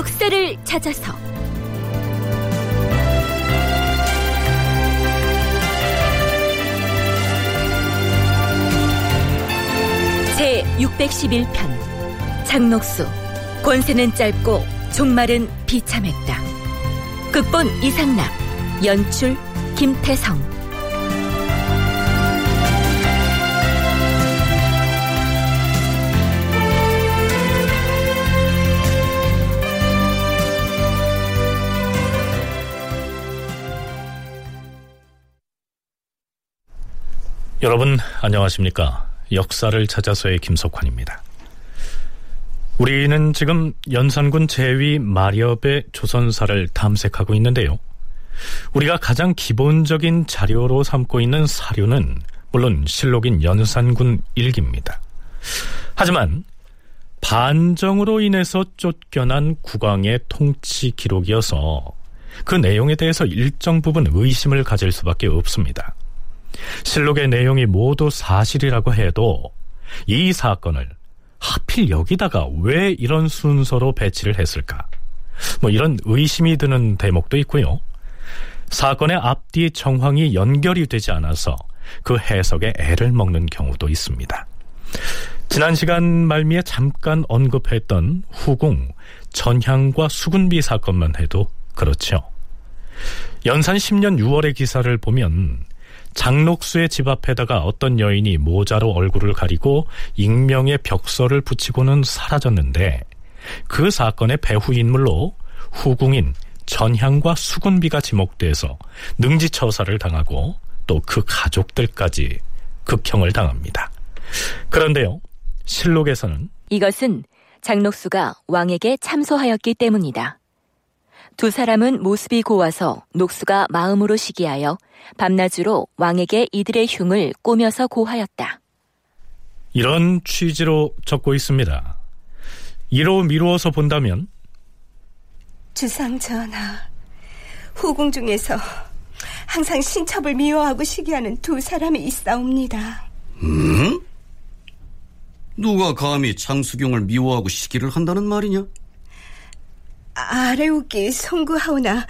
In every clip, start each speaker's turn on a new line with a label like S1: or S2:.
S1: 역사를 찾아서 제 611편 장록수 권세는 짧고 종말은 비참했다. 극본 이상락 연출 김태성
S2: 여러분 안녕하십니까? 역사를 찾아서의 김석환입니다. 우리는 지금 연산군 제위 마렵의 조선사를 탐색하고 있는데요. 우리가 가장 기본적인 자료로 삼고 있는 사료는 물론 실록인 연산군 일기입니다. 하지만 반정으로 인해서 쫓겨난 국왕의 통치 기록이어서 그 내용에 대해서 일정 부분 의심을 가질 수밖에 없습니다. 실록의 내용이 모두 사실이라고 해도 이 사건을 하필 여기다가 왜 이런 순서로 배치를 했을까? 뭐 이런 의심이 드는 대목도 있고요. 사건의 앞뒤 정황이 연결이 되지 않아서 그 해석에 애를 먹는 경우도 있습니다. 지난 시간 말미에 잠깐 언급했던 후궁 전향과 수군비 사건만 해도 그렇죠. 연산 10년 6월의 기사를 보면 장록수의 집 앞에다가 어떤 여인이 모자로 얼굴을 가리고 익명의 벽서를 붙이고는 사라졌는데 그 사건의 배후 인물로 후궁인 전향과 수군비가 지목돼서 능지처사를 당하고 또 그 가족들까지 극형을 당합니다. 그런데요, 실록에서는
S3: 이것은 장록수가 왕에게 참소하였기 때문이다. 두 사람은 모습이 고와서 녹수가 마음으로 시기하여 밤낮으로 왕에게 이들의 흉을 꾸며서 고하였다.
S2: 이런 취지로 적고 있습니다. 이로 미루어서 본다면
S4: 주상 전하, 후궁 중에서 항상 신첩을 미워하고 시기하는 두 사람이 있사옵니다.
S5: 음? 누가 감히 장수경을 미워하고 시기를 한다는 말이냐?
S4: 아래우기 송구하오나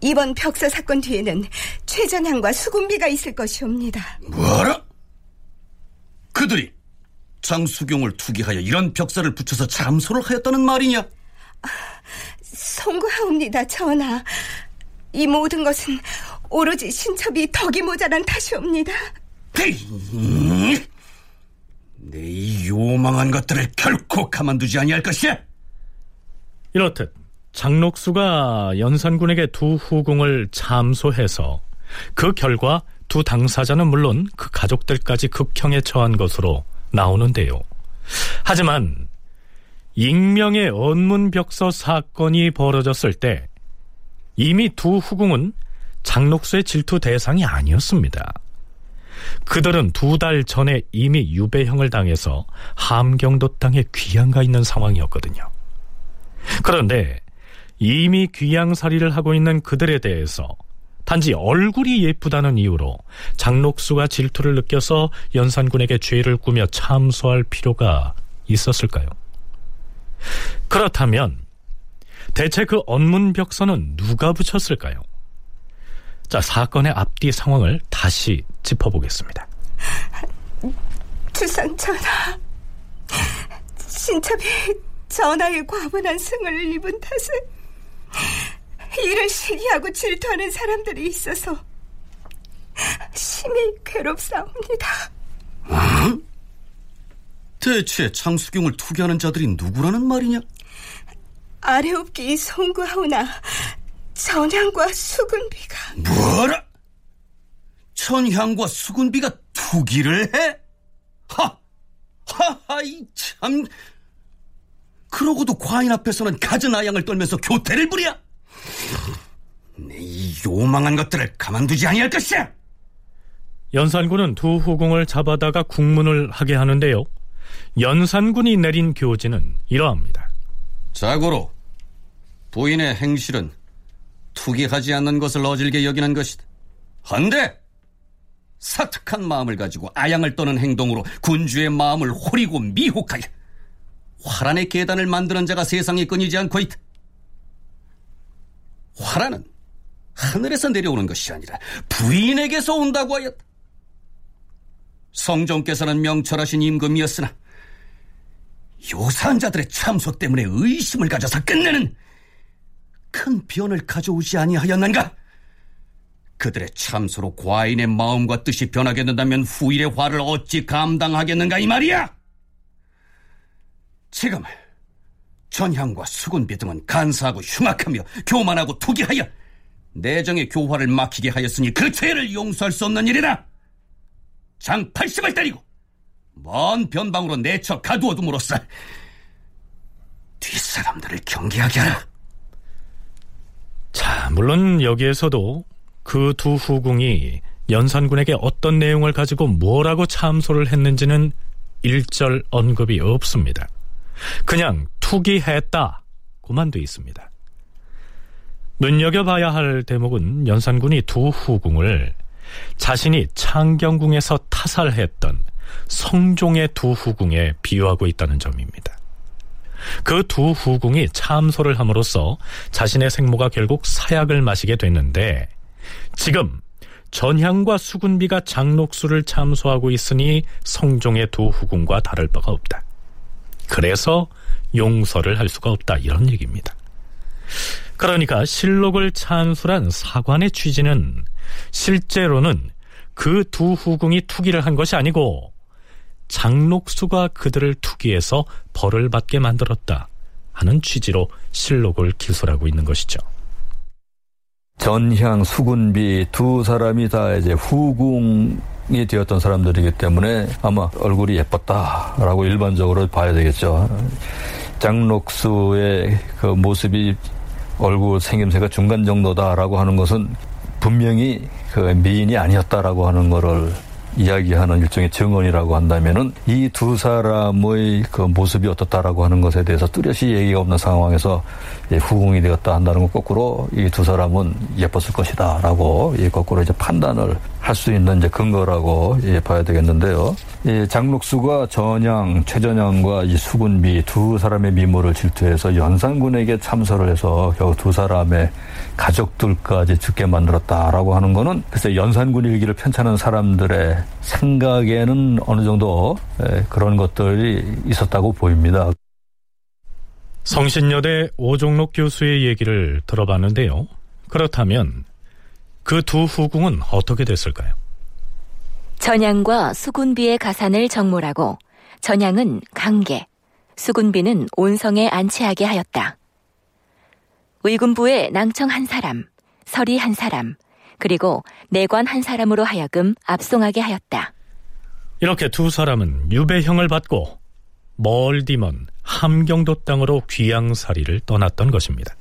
S4: 이번 벽사 사건 뒤에는 최전향과 수군비가 있을 것이옵니다.
S5: 뭐라? 그들이 장수경을 투기하여 이런 벽사를 붙여서 참소를 하였다는 말이냐?
S4: 송구하옵니다, 전하. 이 모든 것은 오로지 신첩이 덕이 모자란 탓이옵니다.
S5: 내 이 요망한 것들을 결코 가만두지 아니할 것이야.
S2: 이렇듯 장록수가 연산군에게 두 후궁을 참소해서 그 결과 두 당사자는 물론 그 가족들까지 극형에 처한 것으로 나오는데요. 하지만 익명의 언문벽서 사건이 벌어졌을 때 이미 두 후궁은 장록수의 질투 대상이 아니었습니다. 그들은 두 달 전에 이미 유배형을 당해서 함경도 땅에 귀양가 있는 상황이었거든요. 그런데 이미 귀양살이를 하고 있는 그들에 대해서 단지 얼굴이 예쁘다는 이유로 장록수가 질투를 느껴서 연산군에게 죄를 꾸며 참소할 필요가 있었을까요? 그렇다면 대체 그 언문벽서는 누가 붙였을까요? 자, 사건의 앞뒤 상황을 다시 짚어보겠습니다.
S4: 주상 전하, 신첩이 전하의 과분한 승을 입은 탓에 이를 시기하고 질투하는 사람들이 있어서 심히 괴롭사옵니다.
S5: 어? 대체 장수경을 투기하는 자들이 누구라는 말이냐?
S4: 아래옵기 송구하오나 전향과 수군비가
S5: 뭐라? 천향과 수군비가 투기를 해? 하! 하하 아이 참. 그러고도 과인 앞에서는 갖은 아양을 떨면서 교태를 부려. 내이 요망한 것들을 가만두지 아니할 것이야.
S2: 연산군은 두 후궁을 잡아다가 국문을 하게 하는데요. 연산군이 내린 교지는 이러합니다.
S5: 자고로 부인의 행실은 투기하지 않는 것을 어질게 여기는 것이다. 한데 사특한 마음을 가지고 아양을 떠는 행동으로 군주의 마음을 호리고 미혹하여 화란의 계단을 만드는 자가 세상에 끊이지 않고 있다. 화란은 하늘에서 내려오는 것이 아니라 부인에게서 온다고 하였다. 성종께서는 명철하신 임금이었으나 요사한 자들의 참소 때문에 의심을 가져서 끝내는 큰 변을 가져오지 아니하였는가? 그들의 참소로 과인의 마음과 뜻이 변하게 된다면 후일의 화를 어찌 감당하겠는가 이 말이야? 지금 전향과 수군비 등은 간사하고 흉악하며 교만하고 투기하여 내정의 교화를 막히게 하였으니 그 죄를 용서할 수 없는 일이다. 장 80을 때리고 먼 변방으로 내쳐 가두어둠으로써 뒷사람들을 경계하게 하라.
S2: 자, 물론 여기에서도 그 두 후궁이 연산군에게 어떤 내용을 가지고 뭐라고 참소를 했는지는 일절 언급이 없습니다. 그냥 투기했다. 고만 돼 있습니다. 눈여겨봐야 할 대목은 연산군이 두 후궁을 자신이 창경궁에서 타살했던 성종의 두 후궁에 비유하고 있다는 점입니다. 그 두 후궁이 참소를 함으로써 자신의 생모가 결국 사약을 마시게 됐는데 지금 전향과 수군비가 장록수를 참소하고 있으니 성종의 두 후궁과 다를 바가 없다. 그래서 용서를 할 수가 없다 이런 얘기입니다. 그러니까 실록을 찬술한 사관의 취지는 실제로는 그 두 후궁이 투기를 한 것이 아니고 장록수가 그들을 투기해서 벌을 받게 만들었다 하는 취지로 실록을 기술하고 있는 것이죠.
S6: 전향, 수군비 두 사람이 다 이제 후궁 이 되었던 사람들이기 때문에 아마 얼굴이 예뻤다라고 일반적으로 봐야 되겠죠. 장록수의 그 모습이 얼굴 생김새가 중간 정도다라고 하는 것은 분명히 그 미인이 아니었다라고 하는 거를 이야기하는 일종의 증언이라고 한다면은 이 두 사람의 그 모습이 어떻다라고 하는 것에 대해서 뚜렷이 얘기가 없는 상황에서 후궁이 되었다 한다는 것 거꾸로 이 두 사람은 예뻤을 것이다라고 이 거꾸로 이제 판단을 할 수 있는 이제 근거라고 예, 봐야 되겠는데요. 이 장록수가 전향, 최전향과 이 수군비 두 사람의 미모를 질투해서 연산군에게 참소를 해서 겨우 두 사람의 가족들까지 죽게 만들었다라고 하는 거는 글쎄 연산군 일기를 편찬하는 사람들의 생각에는 어느 정도 예, 그런 것들이 있었다고 보입니다.
S2: 성신여대 오종록 교수의 얘기를 들어봤는데요. 그렇다면 그 두 후궁은 어떻게 됐을까요?
S3: 전향과 수군비의 가산을 정몰하고 전향은 강계, 수군비는 온성에 안치하게 하였다. 의군부에 낭청 한 사람, 서리 한 사람, 그리고 내관 한 사람으로 하여금 압송하게 하였다.
S2: 이렇게 두 사람은 유배형을 받고 멀디 먼 함경도 땅으로 귀양살이를 떠났던 것입니다.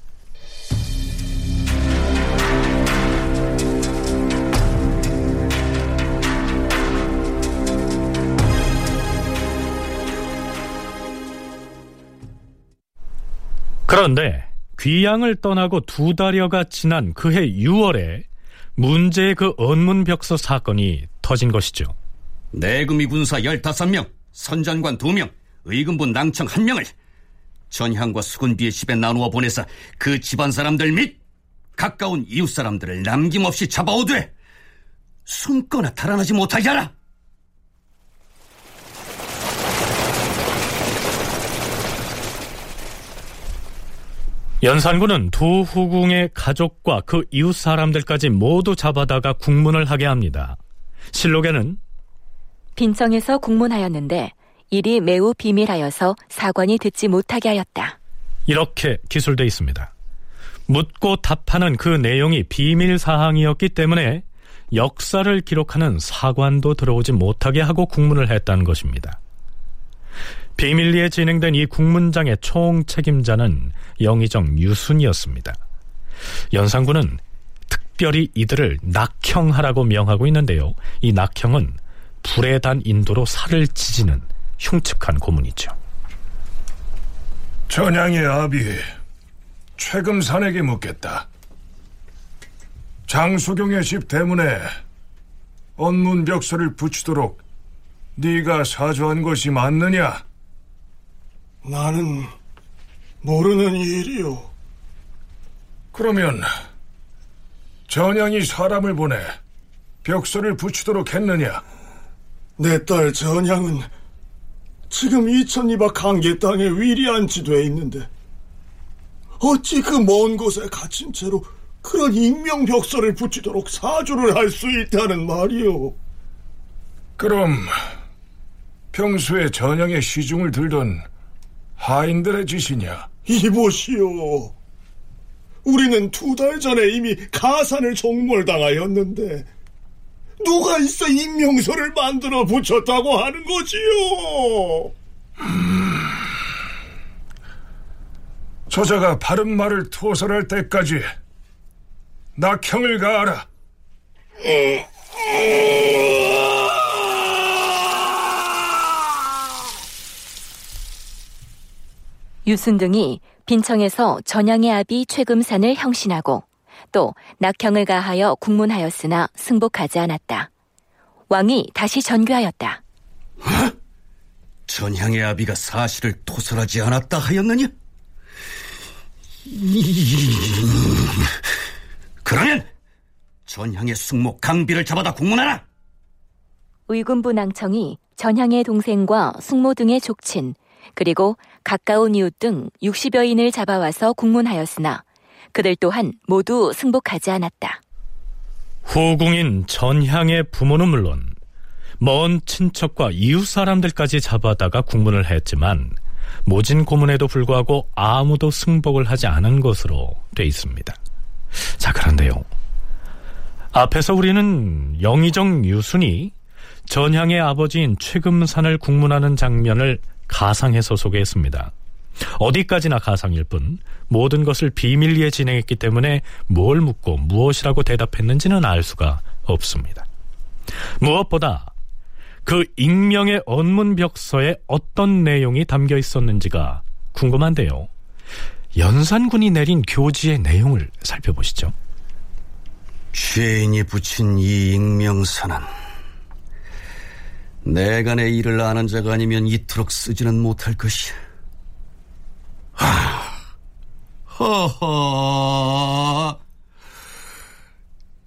S2: 그런데 귀양을 떠나고 두 달여가 지난 그해 6월에 문제의 그 언문벽서 사건이 터진 것이죠.
S5: 내금이 군사 15명, 선전관 2명, 의금부 낭청 1명을 전향과 수군비의 집에 나누어 보내서 그 집안 사람들 및 가까운 이웃 사람들을 남김없이 잡아오되 숨거나 달아나지 못하게 하라.
S2: 연산군은 두 후궁의 가족과 그 이웃 사람들까지 모두 잡아다가 국문을 하게 합니다. 실록에는
S3: 빈청에서 국문하였는데 일이 매우 비밀하여서 사관이 듣지 못하게 하였다.
S2: 이렇게 기술돼 있습니다. 묻고 답하는 그 내용이 비밀 사항이었기 때문에 역사를 기록하는 사관도 들어오지 못하게 하고 국문을 했다는 것입니다. 비밀리에 진행된 이 국문장의 총 책임자는 영의정 유순이었습니다. 연산군은 특별히 이들을 낙형하라고 명하고 있는데요. 이 낙형은 불에 단 인도로 살을 찢는 흉측한 고문이죠.
S7: 전향의 아비 최금산에게 묻겠다. 장수경의 집 대문에 언문 벽서를 붙이도록 네가 사주한 것이 맞느냐?
S8: 나는 모르는 일이요.
S7: 그러면 전향이 사람을 보내 벽서를 붙이도록 했느냐?
S8: 내 딸 전향은 지금 이천리바 강계 땅에 위리안치돼 있는데 어찌 그 먼 곳에 갇힌 채로 그런 익명 벽서를 붙이도록 사주를 할 수 있다는 말이오.
S7: 그럼 평소에 전향의 시중을 들던 하인들의 짓이냐?
S8: 이보시오. 우리는 두 달 전에 이미 가산을 종몰당하였는데 누가 있어 임명서를 만들어 붙였다고 하는 거지요?
S7: 저자가 바른 말을 토설할 때까지 낙형을 가하라.
S3: 유순 등이 빈청에서 전향의 아비 최금산을 형신하고 또 낙형을 가하여 국문하였으나 승복하지 않았다. 왕이 다시 전교하였다.
S5: 전향의 아비가 사실을 토설하지 않았다 하였느냐? 그러면 전향의 숙모 강비를 잡아다 국문하라.
S3: 의군부 낭청이 전향의 동생과 숙모 등의 족친 그리고 가까운 이웃 등 60여인을 잡아와서 국문하였으나 그들 또한 모두 승복하지 않았다.
S2: 후궁인 전향의 부모는 물론 먼 친척과 이웃 사람들까지 잡아다가 국문을 했지만 모진 고문에도 불구하고 아무도 승복을 하지 않은 것으로 돼 있습니다. 자, 그런데요. 앞에서 우리는 영의정 유순이 전향의 아버지인 최금산을 국문하는 장면을 가상해서 소개했습니다. 어디까지나 가상일 뿐 모든 것을 비밀리에 진행했기 때문에 뭘 묻고 무엇이라고 대답했는지는 알 수가 없습니다. 무엇보다 그 익명의 언문벽서에 어떤 내용이 담겨 있었는지가 궁금한데요. 연산군이 내린 교지의 내용을 살펴보시죠.
S5: 죄인이 붙인 이 익명서는 내가 내 일을 아는 자가 아니면 이토록 쓰지는 못할 것이야. 하, 허허.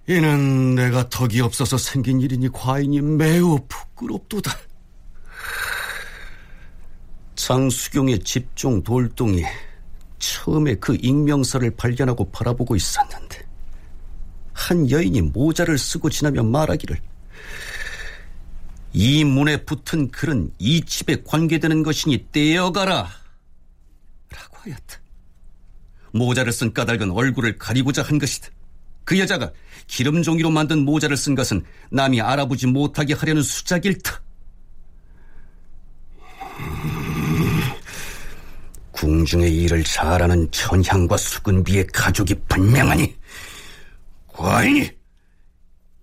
S5: 이는 내가 덕이 없어서 생긴 일이니 과인이 매우 부끄럽도다. 장수경의 집종 돌동이 처음에 그 익명서를 발견하고 바라보고 있었는데 한 여인이 모자를 쓰고 지나며 말하기를 이 문에 붙은 글은 이 집에 관계되는 것이니 떼어가라 라고 하였다. 모자를 쓴 까닭은 얼굴을 가리고자 한 것이다. 그 여자가 기름종이로 만든 모자를 쓴 것은 남이 알아보지 못하게 하려는 수작일 터. 궁중의 일을 잘하는 천향과 수근비의 가족이 분명하니 과인이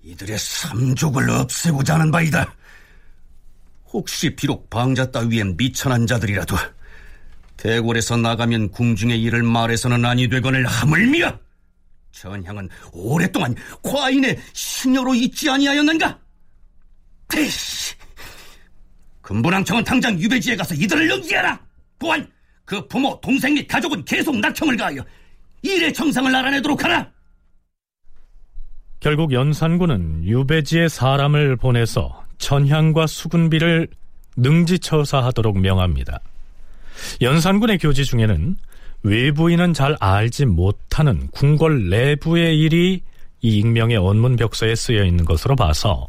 S5: 이들의 삼족을 없애고자 하는 바이다. 혹시 비록 방자 따위엔 미천한 자들이라도 대궐에서 나가면 궁중의 일을 말해서는 아니 되거늘 하물며 전향은 오랫동안 과인의 시녀로 있지 아니하였는가? 대시 금분왕청은 당장 유배지에 가서 이들을 연기하라. 또한 그 부모, 동생 및 가족은 계속 낙형을 가하여 일의 정상을 알아내도록 하라.
S2: 결국 연산군은 유배지에 사람을 보내서 전향과 수군비를 능지처사하도록 명합니다. 연산군의 교지 중에는 외부인은 잘 알지 못하는 궁궐 내부의 일이 이 익명의 언문벽서에 쓰여 있는 것으로 봐서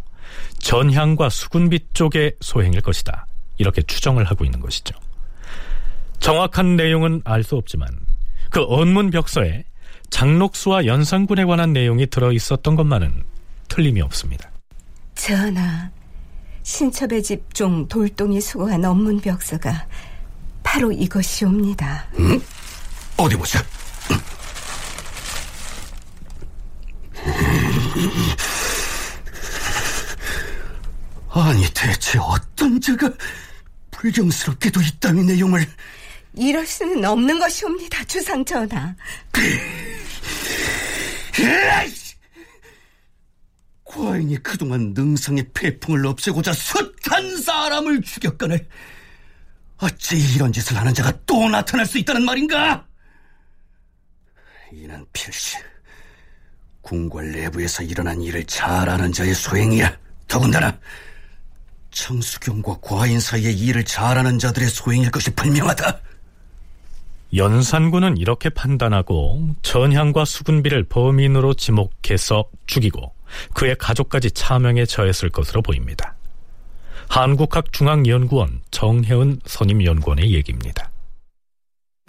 S2: 전향과 수군비 쪽의 소행일 것이다. 이렇게 추정을 하고 있는 것이죠. 정확한 내용은 알 수 없지만 그 언문벽서에 장록수와 연산군에 관한 내용이 들어 있었던 것만은 틀림이 없습니다.
S4: 전하, 신첩의 집종 돌동이 수고한 업문벽서가 바로 이것이옵니다.
S5: 응? 어디 보자. 아니 대체 어떤 자가 불경스럽게도 이 땅의 내용을
S4: 이럴 수는 없는 것이옵니다, 주상 전하.
S5: 과인이 그동안 능성의 폐풍을 없애고자 숱한 사람을 죽였거늘 어찌 이런 짓을 하는 자가 또 나타날 수 있다는 말인가? 이는 필시 궁궐 내부에서 일어난 일을 잘 아는 자의 소행이야. 더군다나 청수경과 과인 사이의 일을 잘 아는 자들의 소행일 것이 분명하다.
S2: 연산군은 이렇게 판단하고 전향과 수군비를 범인으로 지목해서 죽이고 그의 가족까지 차명에 처했을 것으로 보입니다. 한국학중앙연구원 정혜은 선임연구원의 얘기입니다.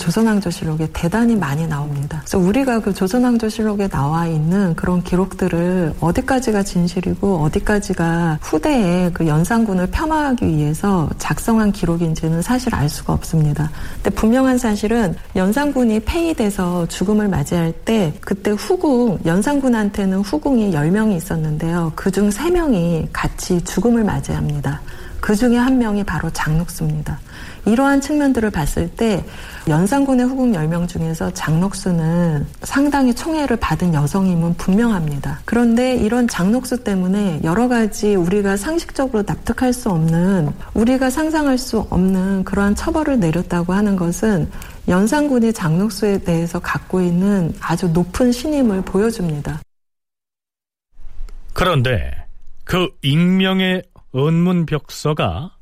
S9: 조선왕조실록에 대단히 많이 나옵니다. 그래서 우리가 그 조선왕조실록에 나와 있는 그런 기록들을 어디까지가 진실이고 어디까지가 후대에 그 연산군을 폄하하기 위해서 작성한 기록인지는 사실 알 수가 없습니다. 근데 분명한 사실은 연산군이 폐위돼서 죽음을 맞이할 때 그때 후궁, 연산군한테는 후궁이 10명이 있었는데요. 그중 3명이 같이 죽음을 맞이합니다. 그 중에 한 명이 바로 장록수입니다. 이러한 측면들을 봤을 때 연산군의 후궁 10명 중에서 장록수는 상당히 총애를 받은 여성임은 분명합니다. 그런데 이런 장록수 때문에 여러 가지 우리가 상식적으로 납득할 수 없는 우리가 상상할 수 없는 그러한 처벌을 내렸다고 하는 것은 연산군이 장록수에 대해서 갖고 있는 아주 높은 신임을 보여줍니다.
S2: 그런데 그 익명의 은문벽서가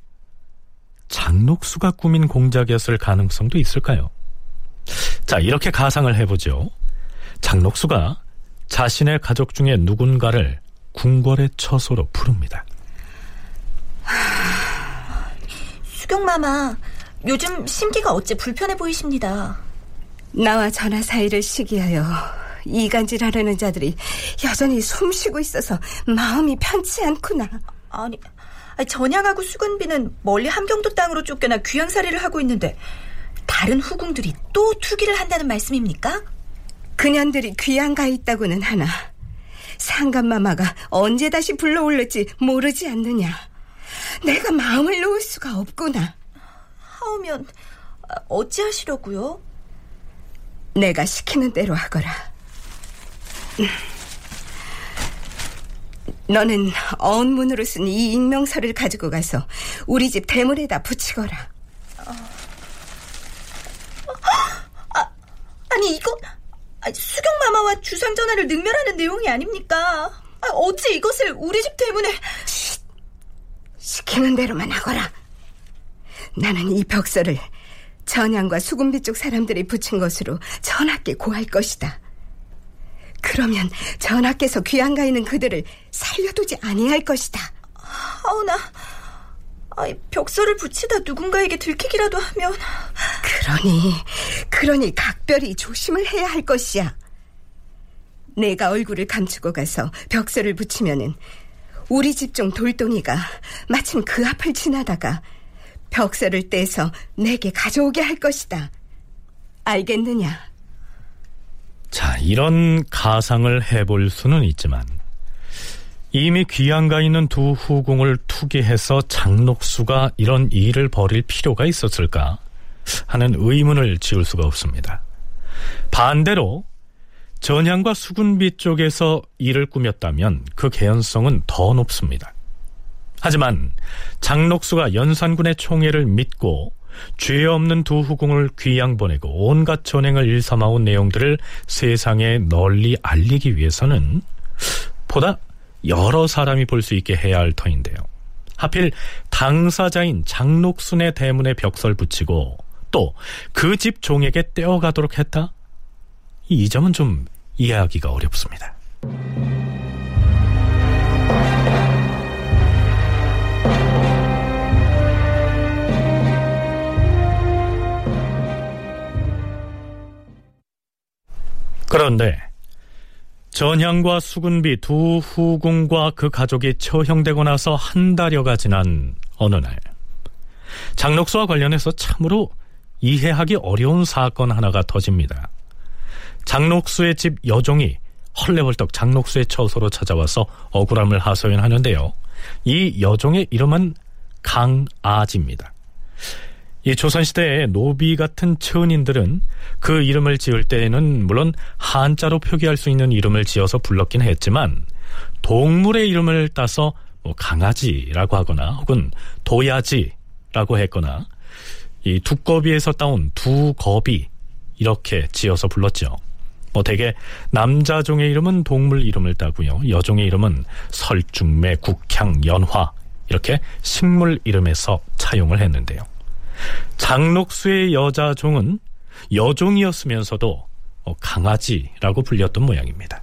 S2: 장록수가 꾸민 공작이었을 가능성도 있을까요? 자, 이렇게 가상을 해보죠. 장록수가 자신의 가족 중에 누군가를 궁궐의 처소로 부릅니다.
S10: 수경마마, 요즘 심기가 어째 불편해 보이십니다.
S4: 나와 전하 사이를 시기하여 이간질하려는 자들이 여전히 숨쉬고 있어서 마음이 편치 않구나.
S10: 아니, 전향하고 수근비는 멀리 함경도 땅으로 쫓겨나 귀양살이를 하고 있는데 다른 후궁들이 또 투기를 한다는 말씀입니까?
S4: 그년들이 귀양 가 있다고는 하나 상감마마가 언제 다시 불러올릴지 모르지 않느냐. 내가 마음을 놓을 수가 없구나.
S10: 하오면 어찌하시려고요?
S4: 내가 시키는 대로 하거라. 너는 언문으로 쓴 이 익명서를 가지고 가서 우리 집 대문에다 붙이거라. 어...
S10: 아, 아니 이거 수경 마마와 주상전하를 능멸하는 내용이 아닙니까? 아, 어찌 이것을 우리 집 대문에
S4: 쉿! 시키는 대로만 하거라. 나는 이 벽서를 전양과 수군비 쪽 사람들이 붙인 것으로 전하께 고할 것이다. 그러면 전하께서 귀양 가 있는 그들을 살려두지 아니할 것이다.
S10: 하오나, 아이, 벽서를 붙이다 누군가에게 들키기라도 하면.
S4: 그러니, 그러니 각별히 조심을 해야 할 것이야. 내가 얼굴을 감추고 가서 벽서를 붙이면은 우리 집중 돌덩이가 마침 그 앞을 지나다가 벽서를 떼서 내게 가져오게 할 것이다. 알겠느냐?
S2: 자, 이런 가상을 해볼 수는 있지만 이미 귀양가 있는 두 후궁을 투기해서 장록수가 이런 일을 벌일 필요가 있었을까 하는 의문을 지울 수가 없습니다. 반대로 전향과 수군비 쪽에서 일을 꾸몄다면 그 개연성은 더 높습니다. 하지만 장록수가 연산군의 총애를 믿고 죄 없는 두 후궁을 귀양 보내고 온갖 전행을 일삼아온 내용들을 세상에 널리 알리기 위해서는 보다 여러 사람이 볼 수 있게 해야 할 터인데요. 하필 당사자인 장록순의 대문에 벽설 붙이고 또 그 집 종에게 떼어가도록 했다? 이 점은 좀 이해하기가 어렵습니다. 그런데 전향과 수군비 두 후궁과 그 가족이 처형되고 나서 한 달여가 지난 어느 날 장록수와 관련해서 참으로 이해하기 어려운 사건 하나가 터집니다. 장록수의 집 여종이 헐레벌떡 장록수의 처소로 찾아와서 억울함을 하소연하는데요. 이 여종의 이름은 강아지입니다. 이 조선시대의 노비 같은 처은인들은 그 이름을 지을 때에는 물론 한자로 표기할 수 있는 이름을 지어서 불렀긴 했지만 동물의 이름을 따서 뭐 강아지라고 하거나 혹은 도야지라고 했거나 이 두꺼비에서 따온 두거비 이렇게 지어서 불렀죠. 뭐 대개 남자 종의 이름은 동물 이름을 따고요. 여종의 이름은 설중매, 국향, 연화 이렇게 식물 이름에서 차용을 했는데요. 장록수의 여자 종은 여종이었으면서도 어, 강아지라고 불렸던 모양입니다.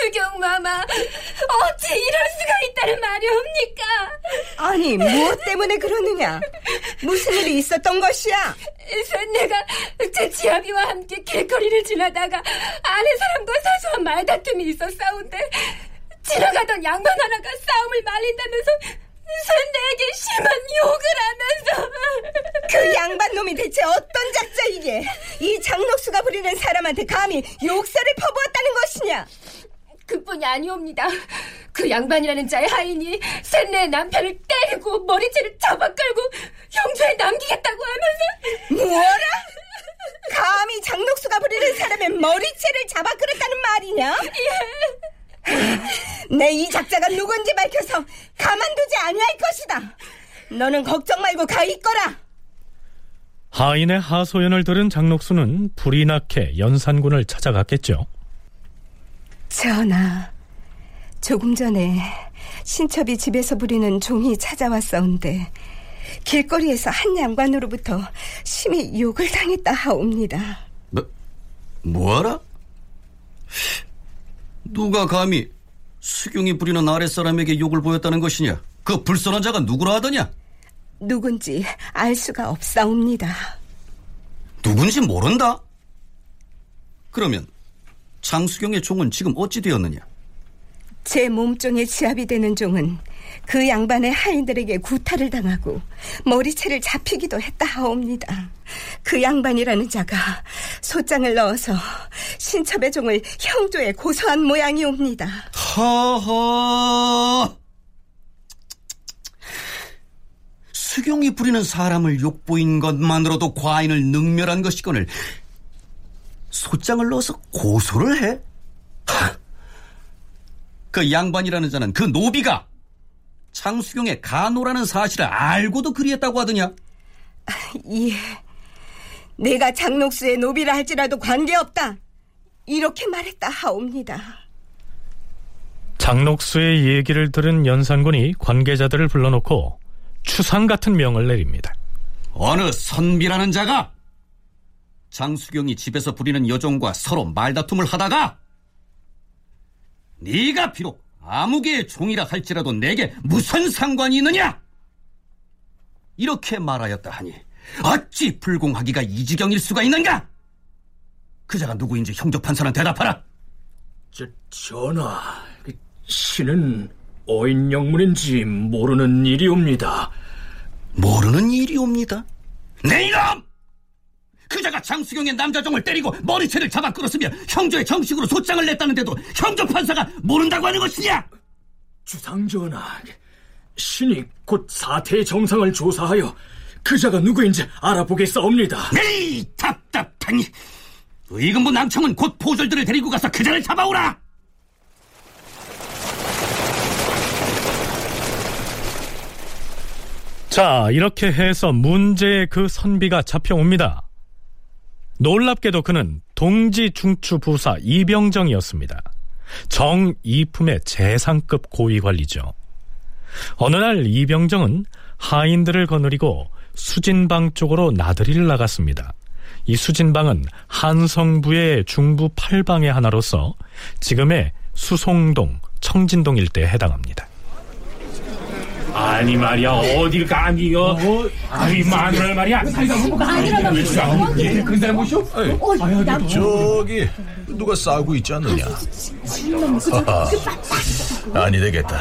S11: 수경 마마 어찌 이럴 수가 있다는 말이옵니까?
S4: 아니 무엇 때문에 그러느냐? 무슨 일이 있었던 것이야?
S11: 샌내가 제 지아비와 함께 길거리를 지나다가 아내 사람과 사소한 말다툼이 있었사온데 지나가던 양반 하나가 싸움을 말린다면서 샌내에게 심한 욕을 하면서
S4: 그 양반 놈이 대체 어떤 작자 이게 이 장록수가 부리는 사람한테 감히 욕설을 퍼부었다는 것이냐?
S11: 그뿐이 아니옵니다. 그 양반이라는 자의 하인이 샌내의 남편을 때리고 머리채를 잡아 끌고 형조에 남기겠다고 하면서
S4: 뭐라? 감히 장록수가 부리는 사람의 머리채를 잡아 끌었다는 말이냐?
S11: 예.
S4: 내 이 작자가 누군지 밝혀서 가만두지 아니할 것이다. 너는 걱정 말고 가 있거라.
S2: 하인의 하소연을 들은 장록수는 불이 나게 연산군을 찾아갔겠죠.
S4: 전하, 조금 전에 신첩이 집에서 부리는 종이 찾아왔사온데 길거리에서 한 양반으로부터 심히 욕을 당했다 하옵니다.
S5: 뭐, 뭐하라? 누가 감히 수경이 부리는 아랫사람에게 욕을 보였다는 것이냐? 그 불선한 자가 누구라 하더냐?
S4: 누군지 알 수가 없사옵니다.
S5: 누군지 모른다? 그러면 장수경의 종은 지금 어찌 되었느냐?
S4: 제 몸종의 지압이 되는 종은 그 양반의 하인들에게 구타를 당하고 머리채를 잡히기도 했다 하옵니다. 그 양반이라는 자가 소장을 넣어서 신첩의 종을 형조에 고소한 모양이옵니다.
S5: 하하! 수경이 부리는 사람을 욕보인 것만으로도 과인을 능멸한 것이거늘 소장을 넣어서 고소를 해? 하. 그 양반이라는 자는 그 노비가 장수경의 간호라는 사실을 알고도 그리했다고 하더냐?
S4: 예. 내가 장록수의 노비라 할지라도 관계없다. 이렇게 말했다 하옵니다.
S2: 장록수의 얘기를 들은 연산군이 관계자들을 불러놓고 추상 같은 명을 내립니다.
S5: 어느 선비라는 자가 장수경이 집에서 부리는 여종과 서로 말다툼을 하다가 네가 비록 아무개의 종이라 할지라도 내게 무슨 상관이 있느냐? 이렇게 말하였다 하니 어찌 불공하기가 이 지경일 수가 있는가? 그 자가 누구인지 형조판사는 대답하라.
S12: 저, 전하, 그 신은 어인 영문인지 모르는 일이옵니다.
S5: 모르는 일이옵니다. 내 이놈! 그자가 장수경의 남자종을 때리고 머리채를 잡아 끌었으며 형조의 정식으로 소장을 냈다는데도 형조 판사가 모른다고 하는 것이냐?
S12: 주상전하, 신이 곧 사태의 정상을 조사하여 그자가 누구인지 알아보겠사옵니다.
S5: 에이, 답답하니! 의금부 남청은 곧 포졸들을 데리고 가서 그자를 잡아오라!
S2: 자, 이렇게 해서 문제의 그 선비가 잡혀옵니다. 놀랍게도 그는 동지 중추 부사 이병정이었습니다. 정이품의 재상급 고위 관리죠. 어느 날 이병정은 하인들을 거느리고 수진방 쪽으로 나들이를 나갔습니다. 이 수진방은 한성부의 중부 팔방의 하나로서 지금의 수송동, 청진동 일대에 해당합니다.
S12: 아니 말이야 어딜 가니요? 아이 마누라 말이야. 그 사람 보쇼?
S13: 저기 누가 싸우고 있지 않느냐? 하하, 아니 되겠다.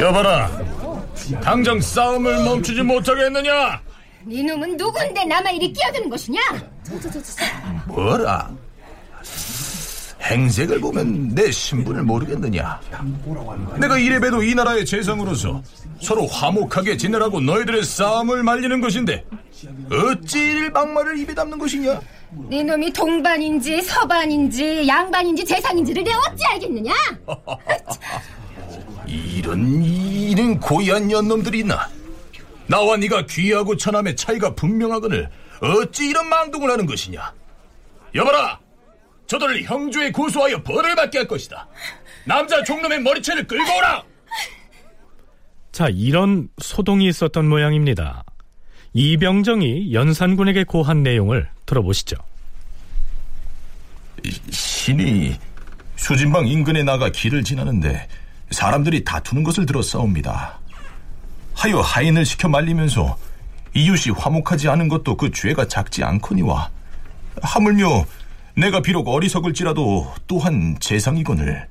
S13: 여봐라, 당장 싸움을 멈추지 못하겠느냐?
S11: 네 놈은 누군데 나만 이리 끼어드는 것이냐?
S13: 뭐라? 행색을 보면 내 신분을 모르겠느냐? 내가 이래봬도 이 나라의 재성으로서 서로 화목하게 지내라고 너희들의 싸움을 말리는 것인데 어찌 일방말을 입에 담는 것이냐?
S11: 네 놈이 동반인지 서반인지 양반인지 재상인지를 내가 어찌 알겠느냐?
S13: 이런 이런 고얀 년놈들이 있나? 나와 네가 귀하고 천함의 차이가 분명하거늘 어찌 이런 망동을 하는 것이냐? 여봐라, 저들을 형주에 고소하여 벌을 받게 할 것이다. 남자 종놈의 머리채를 끌고 오라.
S2: 자, 이런 소동이 있었던 모양입니다. 이병정이 연산군에게 고한 내용을 들어보시죠.
S13: 신이 수진방 인근에 나가 길을 지나는데 사람들이 다투는 것을 들었사옵니다. 하여 하인을 시켜 말리면서 이웃이 화목하지 않은 것도 그 죄가 작지 않거니와 하물며 내가 비록 어리석을지라도 또한 재상이거늘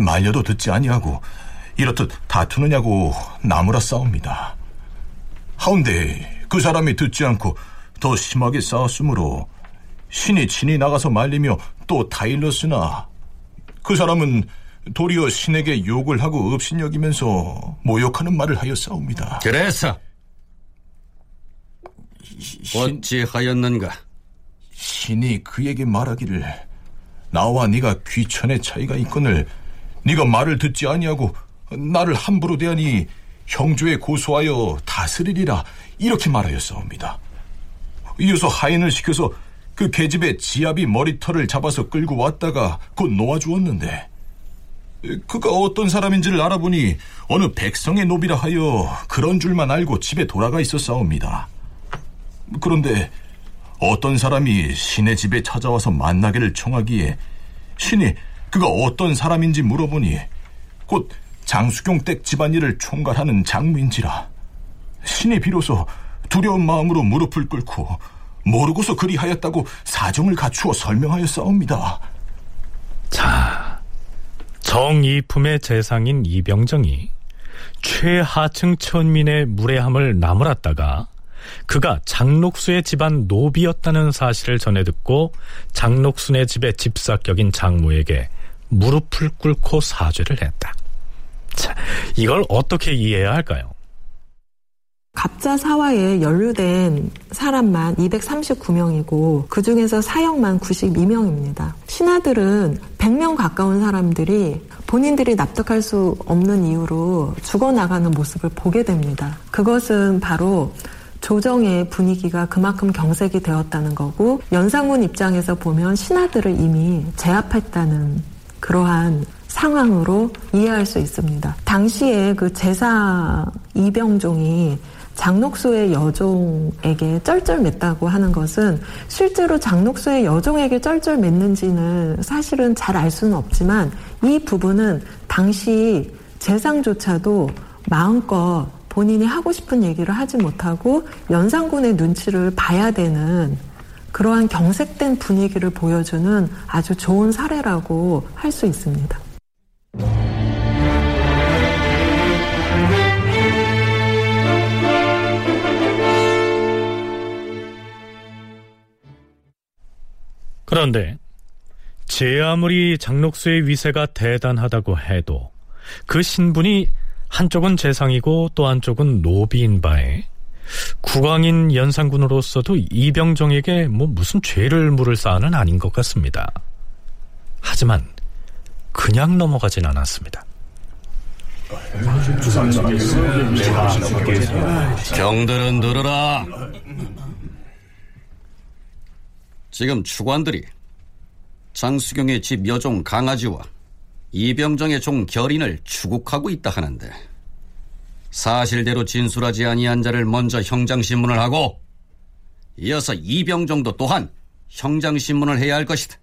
S13: 말려도 듣지 아니하고 이렇듯 다투느냐고 나무라 싸웁니다. 하운데 그 사람이 듣지 않고 더 심하게 싸웠으므로 신이 친히 나가서 말리며 또 타일렀으나 그 사람은 도리어 신에게 욕을 하고 업신여기면서 모욕하는 말을 하여 싸웁니다.
S5: 그래서 어찌 하였는가?
S13: 신이 그에게 말하기를 나와 네가 귀천의 차이가 있거늘 네가 말을 듣지 아니하고 나를 함부로 대하니 형조에 고소하여 다스리리라 이렇게 말하였사옵니다. 이어서 하인을 시켜서 그 계집의 지압이 머리털을 잡아서 끌고 왔다가 곧 놓아주었는데 그가 어떤 사람인지를 알아보니 어느 백성의 노비라 하여 그런 줄만 알고 집에 돌아가 있었사옵니다. 그런데 어떤 사람이 신의 집에 찾아와서 만나기를 청하기에 신이 그가 어떤 사람인지 물어보니 곧 장수경 댁 집안일을 총괄하는 장무인지라 신이 비로소 두려운 마음으로 무릎을 꿇고 모르고서 그리하였다고 사정을 갖추어 설명하여 싸웁니다.
S2: 자, 정이품의 재상인 이병정이 최하층 천민의 무례함을 나무랐다가 그가 장록수의 집안 노비였다는 사실을 전해 듣고 장록순의 집의 집사격인 장모에게 무릎을 꿇고 사죄를 했다. 자, 이걸 어떻게 이해해야 할까요?
S9: 갑자 사화에 연루된 사람만 239명이고 그 중에서 사형만 92명입니다. 신하들은 100명 가까운 사람들이 본인들이 납득할 수 없는 이유로 죽어나가는 모습을 보게 됩니다. 그것은 바로 조정의 분위기가 그만큼 경색이 되었다는 거고 연상군 입장에서 보면 신하들을 이미 제압했다는 그러한 상황으로 이해할 수 있습니다. 당시에 그 제사 이병종이 장록수의 여종에게 쩔쩔맸다고 하는 것은 실제로 장록수의 여종에게 쩔쩔맸는지는 사실은 잘 알 수는 없지만 이 부분은 당시 재상조차도 마음껏 본인이 하고 싶은 얘기를 하지 못하고 연산군의 눈치를 봐야 되는 그러한 경색된 분위기를 보여주는 아주 좋은 사례라고 할 수 있습니다.
S2: 그런데 제 아무리 장록수의 위세가 대단하다고 해도 그 신분이 한쪽은 재상이고 또 한쪽은 노비인 바에 국왕인 연산군으로서도 이병정에게 뭐 무슨 죄를 물을 사안은 아닌 것 같습니다. 하지만 그냥 넘어가진 않았습니다.
S5: 경들은 들으라. 지금 추관들이 장수경의 집 여종 강아지와 이병정의 종 결인을 추국하고 있다 하는데 사실대로 진술하지 아니한 자를 먼저 형장신문을 하고 이어서 이병정도 또한 형장신문을 해야 할 것이다.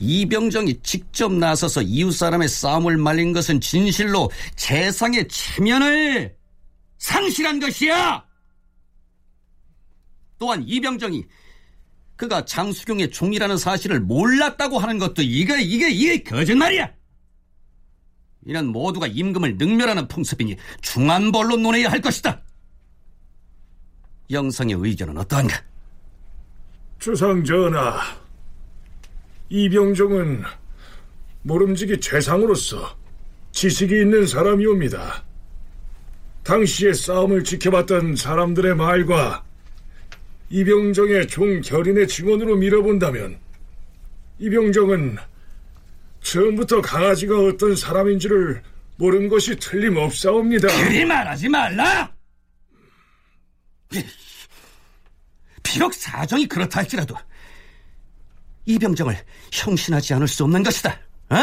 S5: 이병정이 직접 나서서 이웃 사람의 싸움을 말린 것은 진실로 재상의 체면을 상실한 것이야. 또한 이병정이 그가 장수경의 종이라는 사실을 몰랐다고 하는 것도 이게 이게 이게 거짓말이야. 이는 모두가 임금을 능멸하는 풍습이니 중한 벌로 논해야 할 것이다. 영상의 의견은 어떠한가?
S7: 주상 전하, 이병종은 모름지기 최상으로서 지식이 있는 사람이옵니다. 당시의 싸움을 지켜봤던 사람들의 말과 이병정의 종결인의 증언으로 밀어본다면 이병정은 처음부터 강아지가 어떤 사람인지를 모른 것이 틀림없사옵니다.
S5: 그리 말하지 말라! 비록 사정이 그렇다 할지라도 이병정을 형신하지 않을 수 없는 것이다. 어?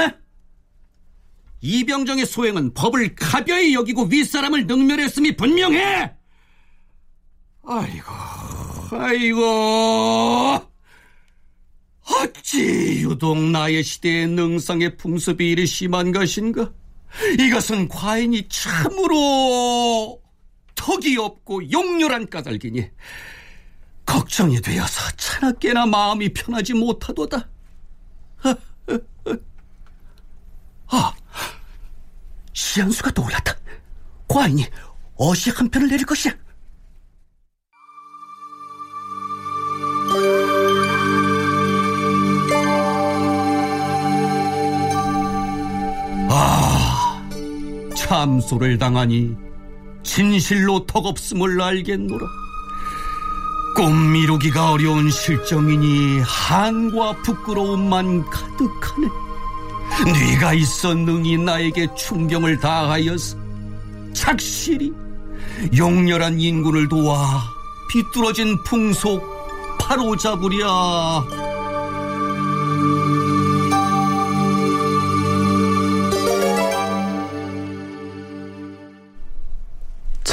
S5: 이병정의 소행은 법을 가벼이 여기고 윗사람을 능멸했음이 분명해! 아이고, 아이고. 어찌 유독 나의 시대의 능상의 풍습이 이리 심한 것인가? 이것은 과인이 참으로 턱이 없고 용렬한 까닭이니 걱정이 되어서 차나깨나 마음이 편하지 못하도다. 아, 시한수가 떠올랐다. 과인이 어시 한 편을 내릴 것이야. 참소를 당하니 진실로 턱없음을 알겠노라. 꿈 이루기가 어려운 실정이니 한과 부끄러움만 가득하네. 네가 있어 능히 나에게 충경을 다하여서 착실히 용렬한 인군을 도와 비뚤어진 풍속 바로잡으랴.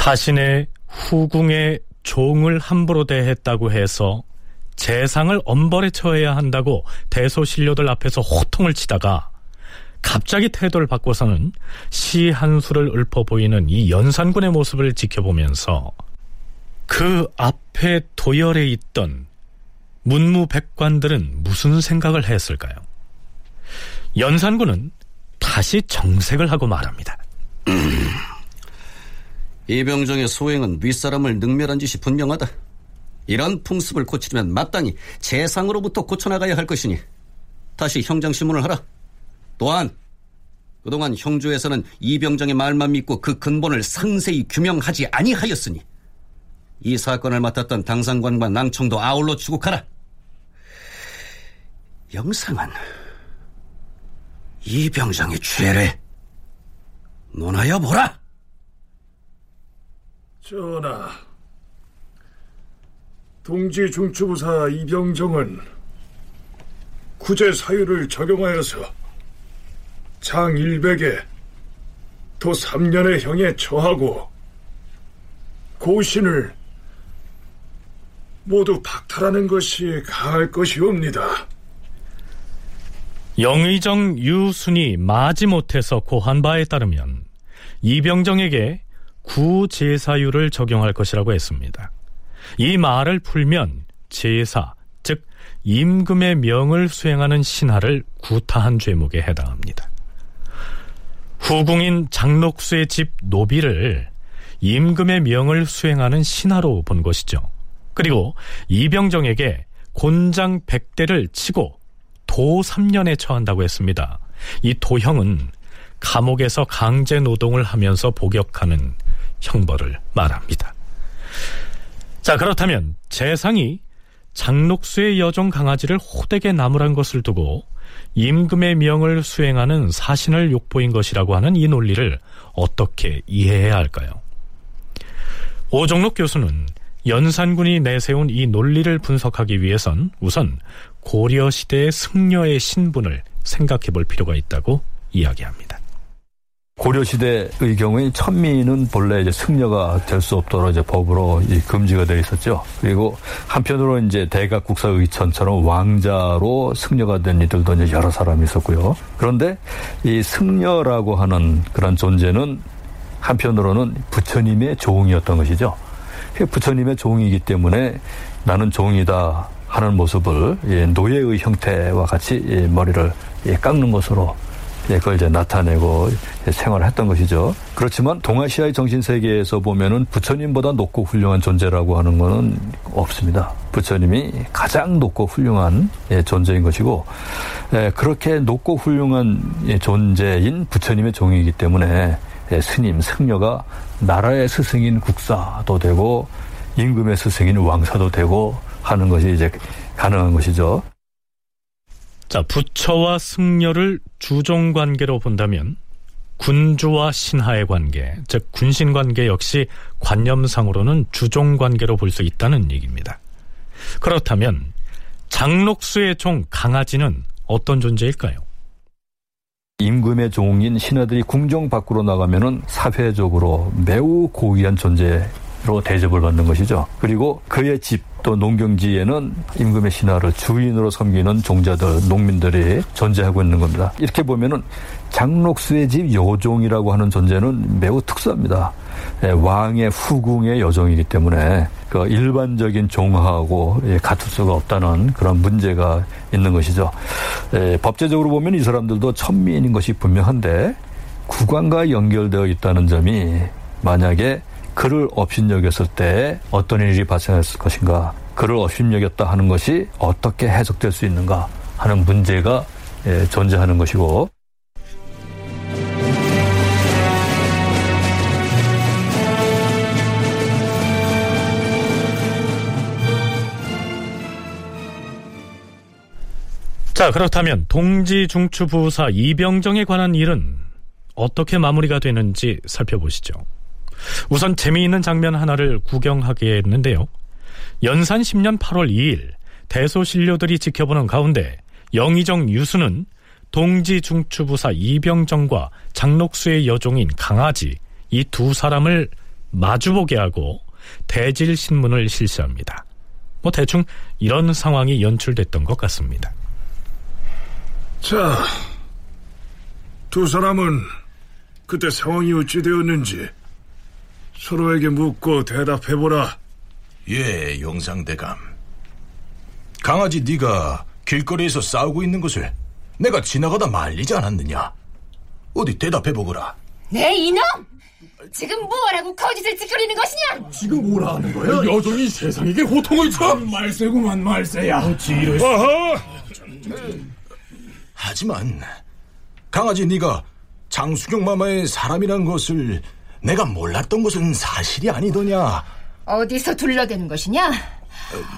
S2: 자신의 후궁의 종을 함부로 대했다고 해서 재상을 엄벌에 처해야 한다고 대소신료들 앞에서 호통을 치다가 갑자기 태도를 바꿔서는 시 한 수를 읊어 보이는 이 연산군의 모습을 지켜보면서 그 앞에 도열에 있던 문무백관들은 무슨 생각을 했을까요? 연산군은 다시 정색을 하고 말합니다.
S5: 이병정의 소행은 윗사람을 능멸한 짓이 분명하다. 이런 풍습을 고치려면 마땅히 재상으로부터 고쳐나가야 할 것이니 다시 형장신문을 하라. 또한 그동안 형조에서는 이병정의 말만 믿고 그 근본을 상세히 규명하지 아니하였으니 이 사건을 맡았던 당상관과 낭청도 아울러 추국하라. 영상은 이병정의 죄를 논하여 보라.
S7: 전하, 동지 중추부사 이병정은 구제 사유를 적용하여서 장 100에 도 3년의 형에 처하고 고신을 모두 박탈하는 것이 가할 것이옵니다.
S2: 영의정 유순이 마지못해서 고한 바에 따르면 이병정에게 구제사유를 적용할 것이라고 했습니다. 이 말을 풀면 제사, 즉 임금의 명을 수행하는 신하를 구타한 죄목에 해당합니다. 후궁인 장록수의 집 노비를 임금의 명을 수행하는 신하로 본 것이죠. 그리고 이병정에게 곤장 100대를 치고 도 3년에 처한다고 했습니다. 이 도형은 감옥에서 강제 노동을 하면서 복역하는 형벌을 말합니다. 자, 그렇다면 재상이 장록수의 여종 강아지를 호되게 나무란 것을 두고 임금의 명을 수행하는 사신을 욕보인 것이라고 하는 이 논리를 어떻게 이해해야 할까요? 오종록 교수는 연산군이 내세운 이 논리를 분석하기 위해선 우선 고려 시대의 승려의 신분을 생각해 볼 필요가 있다고 이야기합니다.
S6: 고려시대의 경우에 천민은 본래 이제 승려가 될 수 없도록 이제 법으로 금지가 되어 있었죠. 그리고 한편으로 이제 대각 국사 의천처럼 왕자로 승려가 된 이들도 이제 여러 사람이 있었고요. 그런데 이 승려라고 하는 그런 존재는 한편으로는 부처님의 종이었던 것이죠. 부처님의 종이기 때문에 나는 종이다 하는 모습을 노예의 형태와 같이 머리를 깎는 것으로 예, 그걸 이제 나타내고 생활을 했던 것이죠. 그렇지만 동아시아의 정신 세계에서 보면은 부처님보다 높고 훌륭한 존재라고 하는 것은 없습니다. 부처님이 가장 높고 훌륭한 예, 존재인 것이고 예, 그렇게 높고 훌륭한 예, 존재인 부처님의 종이기 때문에 스님, 승려가 나라의 스승인 국사도 되고 임금의 스승인 왕사도 되고 하는 것이 이제 가능한 것이죠.
S2: 자, 부처와 승려를 주종 관계로 본다면 군주와 신하의 관계, 즉 군신 관계 역시 관념상으로는 주종 관계로 볼 수 있다는 얘기입니다. 그렇다면 장록수의 종 강아지는 어떤 존재일까요?
S6: 임금의 종인 신하들이 궁정 밖으로 나가면은 사회적으로 매우 고귀한 존재로 대접을 받는 것이죠. 그리고 그의 집 또 농경지에는 임금의 신하를 주인으로 섬기는 종자들, 농민들이 존재하고 있는 겁니다. 이렇게 보면은 장록수의 집 여종이라고 하는 존재는 매우 특수합니다. 예, 왕의 후궁의 여종이기 때문에 그 일반적인 종하고 예, 같을 수가 없다는 그런 문제가 있는 것이죠. 예, 법제적으로 보면 이 사람들도 천민인 것이 분명한데 국왕과 연결되어 있다는 점이 만약에 그를 업신여겼을 때 어떤 일이 발생했을 것인가, 그를 업신여겼다 하는 것이 어떻게 해석될 수 있는가 하는 문제가 존재하는 것이고,
S2: 자, 그렇다면 동지중추부사 이병정에 관한 일은 어떻게 마무리가 되는지 살펴보시죠. 우선 재미있는 장면 하나를 구경하게 했는데요. 연산 10년 8월 2일 대소신료들이 지켜보는 가운데 영의정 유수는 동지 중추부사 이병정과 장록수의 여종인 강아지 이 두 사람을 마주보게 하고 대질 신문을 실시합니다. 뭐 대충 이런 상황이 연출됐던 것 같습니다.
S7: 자, 두 사람은 그때 상황이 어찌 되었는지 서로에게 묻고 대답해보라.
S13: 예, 영상대감. 강아지 네가 길거리에서 싸우고 있는 것을 내가 지나가다 말리지 않았느냐? 어디 대답해보거라.
S11: 네, 이놈! 지금 뭐라고 거짓을 지켜리는 것이냐?
S8: 지금 뭐라 하는 거야?
S7: 여전히 세상에게 호통을 쳐!
S12: 말세구만 말세야.
S7: 어찌 이럴 수... 아하!
S13: 하지만 강아지 네가 장수경 마마의 사람이란 것을 내가 몰랐던 것은 사실이 아니더냐?
S11: 어디서 둘러대는 것이냐?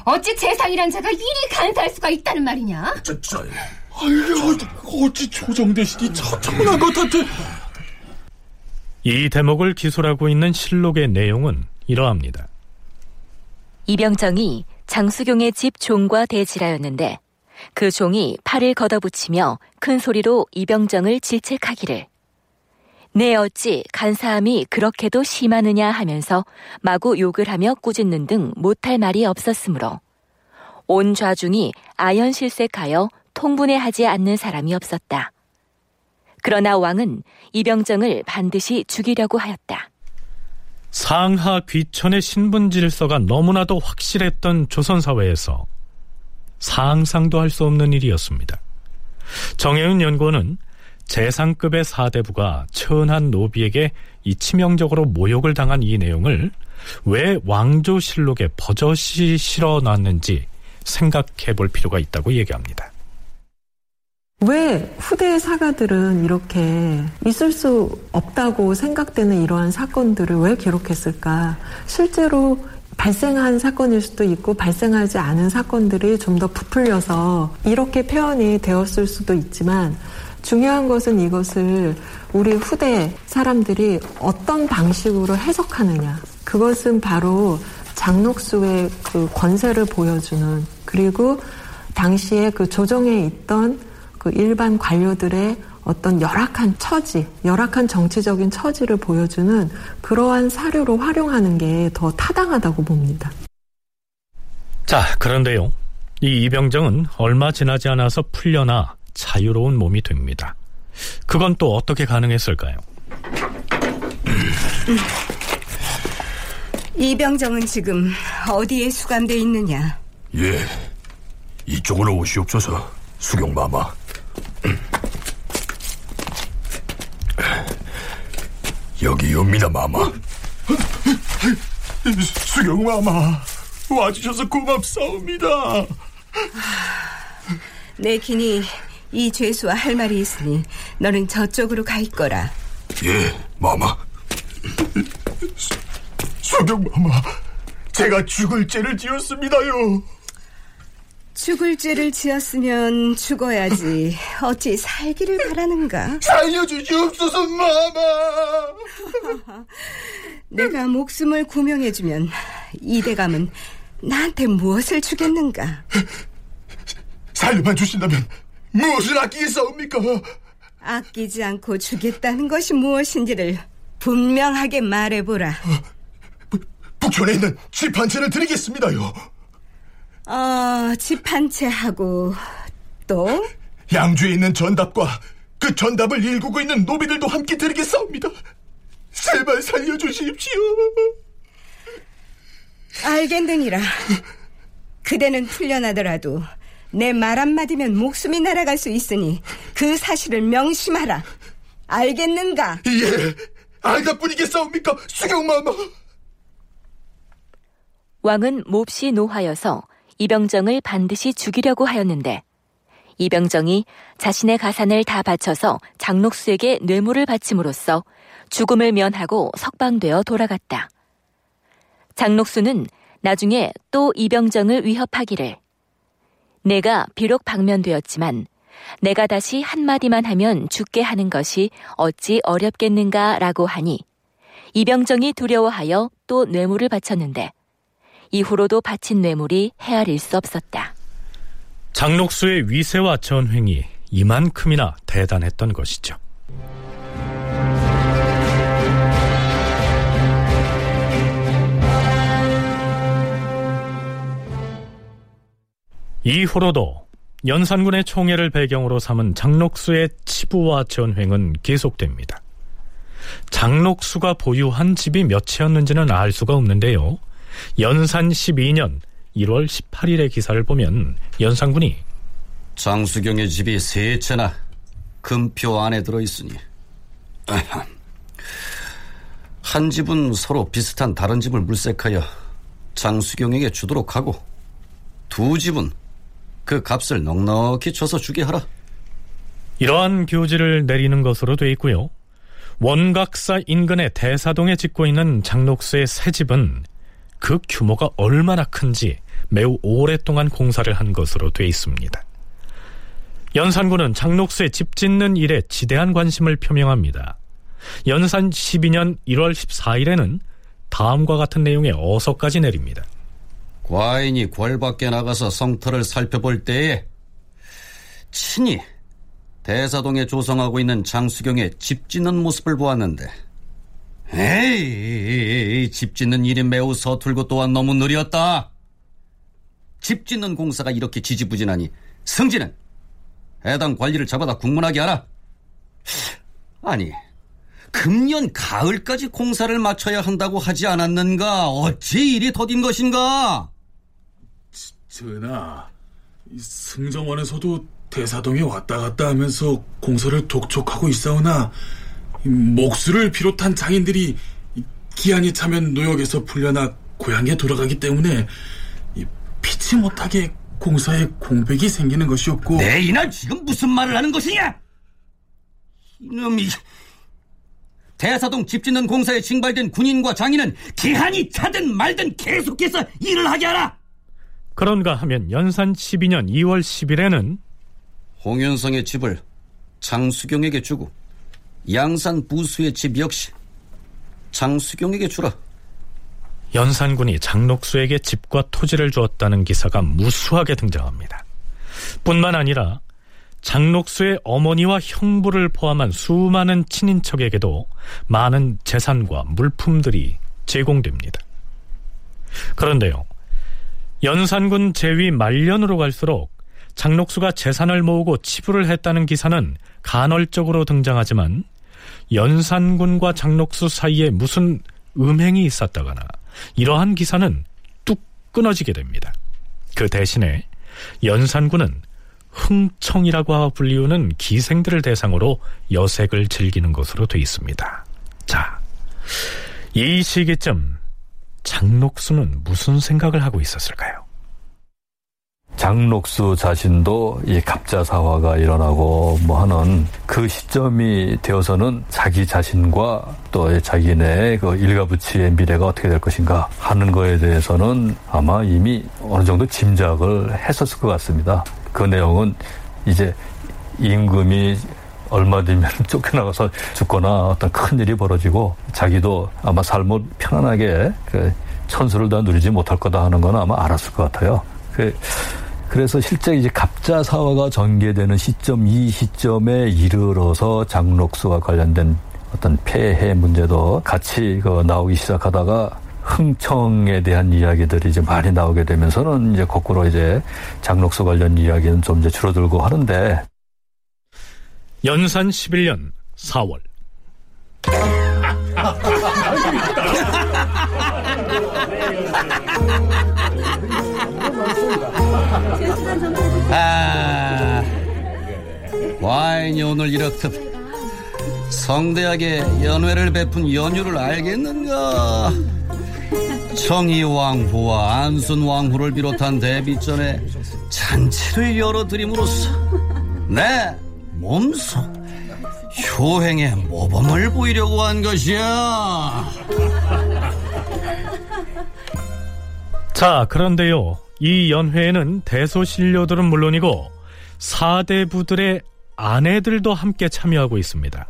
S11: 어찌 재상이란 자가 이리 간사할 수가 있다는 말이냐?
S7: 저, 저, 아이고, 어찌 조정대신이 처참한 것 같아.
S2: 이 대목을 기술하고 있는 실록의 내용은 이러합니다.
S3: 이병정이 장수경의 집 종과 대지라였는데 그 종이 팔을 걷어붙이며 큰 소리로 이병정을 질책하기를 내 어찌 간사함이 그렇게도 심하느냐 하면서 마구 욕을 하며 꾸짖는 등 못할 말이 없었으므로 온 좌중이 아연실색하여 통분해하지 않는 사람이 없었다. 그러나 왕은 이병정을 반드시 죽이려고 하였다.
S2: 상하 귀천의 신분 질서가 너무나도 확실했던 조선 사회에서 상상도 할 수 없는 일이었습니다. 정혜윤 연구원은 재상급의 사대부가 천한 노비에게 이 치명적으로 모욕을 당한 이 내용을 왜 왕조실록에 버젓이 실어놨는지 생각해 볼 필요가 있다고 얘기합니다.
S9: 왜 후대의 사가들은 이렇게 있을 수 없다고 생각되는 이러한 사건들을 왜 기록했을까? 실제로 발생한 사건일 수도 있고 발생하지 않은 사건들이 좀 더 부풀려서 이렇게 표현이 되었을 수도 있지만 중요한 것은 이것을 우리 후대 사람들이 어떤 방식으로 해석하느냐. 그것은 바로 장록수의 그 권세를 보여주는 그리고 당시에 그 조정에 있던 그 일반 관료들의 어떤 열악한 처지, 열악한 정치적인 처지를 보여주는 그러한 사료로 활용하는 게 더 타당하다고 봅니다.
S2: 자, 그런데요. 이 이병정은 얼마 지나지 않아서 풀려나 자유로운 몸이 됩니다. 그건 또 어떻게 가능했을까요?
S4: 이병정은 지금 어디에 수감돼 있느냐?
S13: 예, 이쪽으로 오시옵소서, 수경마마.
S8: 여기옵니다, 마마. 수경마마, 와주셔서 고맙사옵니다.
S4: 내 기니 이 죄수와 할 말이 있으니 너는 저쪽으로 가 있거라.
S8: 예, 마마. 수경마마, 제가 죽을 죄를 지었습니다요.
S4: 죽을 죄를 지었으면 죽어야지. 어찌 살기를 바라는가?
S8: 살려주시옵소서, 마마!
S4: 내가 목숨을 구명해주면 이 대감은 나한테 무엇을 주겠는가?
S8: 살려만 주신다면 무엇을 아끼겠사옵니까?
S4: 아끼지 않고 주겠다는 것이 무엇인지를 분명하게 말해보라.
S8: 북촌에 있는 집 한 채를 드리겠습니다요.
S4: 어, 집 한 채 하고 또?
S8: 양주에 있는 전답과 그 전답을 일구고 있는 노비들도 함께 드리겠사옵니다. 제발 살려주십시오.
S4: 알겠느니라. 그대는 풀려나더라도 내 말 한마디면 목숨이 날아갈 수 있으니 그 사실을 명심하라. 알겠는가?
S8: 예, 알다 뿐이겠사옵니까, 수경마마.
S3: 왕은 몹시 노하여서 이병정을 반드시 죽이려고 하였는데 이병정이 자신의 가산을 다 바쳐서 장록수에게 뇌물을 바침으로써 죽음을 면하고 석방되어 돌아갔다. 장록수는 나중에 또 이병정을 위협하기를 내가 비록 방면되었지만 내가 다시 한마디만 하면 죽게 하는 것이 어찌 어렵겠는가 라고 하니 이병정이 두려워하여 또 뇌물을 바쳤는데 이후로도 바친 뇌물이 헤아릴 수 없었다.
S2: 장록수의 위세와 전횡이 이만큼이나 대단했던 것이죠. 이후로도 연산군의 총애를 배경으로 삼은 장록수의 치부와 전횡은 계속됩니다. 장록수가 보유한 집이 몇 채였는지는 알 수가 없는데요. 연산 12년 1월 18일의 기사를 보면 연산군이
S5: 장수경의 집이 세 채나 금표 안에 들어있으니 한 집은 서로 비슷한 다른 집을 물색하여 장수경에게 주도록 하고 두 집은 그 값을 넉넉히 쳐서 주게 하라.
S2: 이러한 교지를 내리는 것으로 돼 있고요. 원각사 인근의 대사동에 짓고 있는 장록수의 새 집은 그 규모가 얼마나 큰지 매우 오랫동안 공사를 한 것으로 돼 있습니다. 연산군은 장록수의 집 짓는 일에 지대한 관심을 표명합니다. 연산 12년 1월 14일에는 다음과 같은 내용의 어서까지 내립니다.
S5: 과인이 궐 밖에 나가서 성터를 살펴볼 때에 친히 대사동에 조성하고 있는 장수경의 집 짓는 모습을 보았는데 에이, 집 짓는 일이 매우 서툴고 또한 너무 느렸다. 집 짓는 공사가 이렇게 지지부진하니 승진은 해당 관리를 잡아다 국문하게 하라. 아니, 금년 가을까지 공사를 마쳐야 한다고 하지 않았는가? 어찌 일이 더딘 것인가?
S12: 전하, 승정원에서도 대사동에 왔다 갔다 하면서 공사를 독촉하고 있사오나 목수를 비롯한 장인들이 기한이 차면 노역에서 풀려나 고향에 돌아가기 때문에 피치 못하게 공사에 공백이 생기는 것이었고
S5: 내 이날 지금 무슨 말을 하는 것이냐? 이놈이 대사동 집 짓는 공사에 징발된 군인과 장인은 기한이 차든 말든 계속해서 일을 하게 하라.
S2: 그런가 하면 연산 12년 2월 10일에는
S5: 홍윤성의 집을 장수경에게 주고 양산 부수의 집 역시 장수경에게 주라.
S2: 연산군이 장록수에게 집과 토지를 주었다는 기사가 무수하게 등장합니다. 뿐만 아니라 장록수의 어머니와 형부를 포함한 수많은 친인척에게도 많은 재산과 물품들이 제공됩니다. 그런데요, 연산군 제위 말년으로 갈수록 장록수가 재산을 모으고 치부를 했다는 기사는 간헐적으로 등장하지만 연산군과 장록수 사이에 무슨 음행이 있었다거나 이러한 기사는 뚝 끊어지게 됩니다. 그 대신에 연산군은 흥청이라고 불리우는 기생들을 대상으로 여색을 즐기는 것으로 돼 있습니다. 자, 이 시기쯤 장록수는 무슨 생각을 하고 있었을까요?
S6: 장록수 자신도 이 갑자사화가 일어나고 뭐 하는 그 시점이 되어서는 자기 자신과 또 자기네 그 일가부치의 미래가 어떻게 될 것인가 하는 거에 대해서는 아마 이미 어느 정도 짐작을 했었을 것 같습니다. 그 내용은 이제 임금이 얼마 뒤면 쫓겨나가서 죽거나 어떤 큰 일이 벌어지고 자기도 아마 삶을 편안하게 그 천수를 다 누리지 못할 거다 하는 건 아마 알았을 것 같아요. 그 그래서 실제 이제 갑자 사화가 전개되는 시점 이 시점에 이르러서 장록수와 관련된 어떤 폐해 문제도 같이 그 나오기 시작하다가 흥청에 대한 이야기들이 이제 많이 나오게 되면서는 이제 거꾸로 이제 장록수 관련 이야기는 좀 이제 줄어들고 하는데
S2: 연산 11년 4월
S5: 아, 와인이 오늘 이렇듯 성대하게 연회를 베푼 연유를 알겠는가? 청희왕후와 안순왕후를 비롯한 대비전에 잔치를 열어드림으로써 내 몸속 효행의 모범을 보이려고 한 것이야.
S2: 자, 그런데요. 이 연회에는 대소신료들은 물론이고 사대부들의 아내들도 함께 참여하고 있습니다.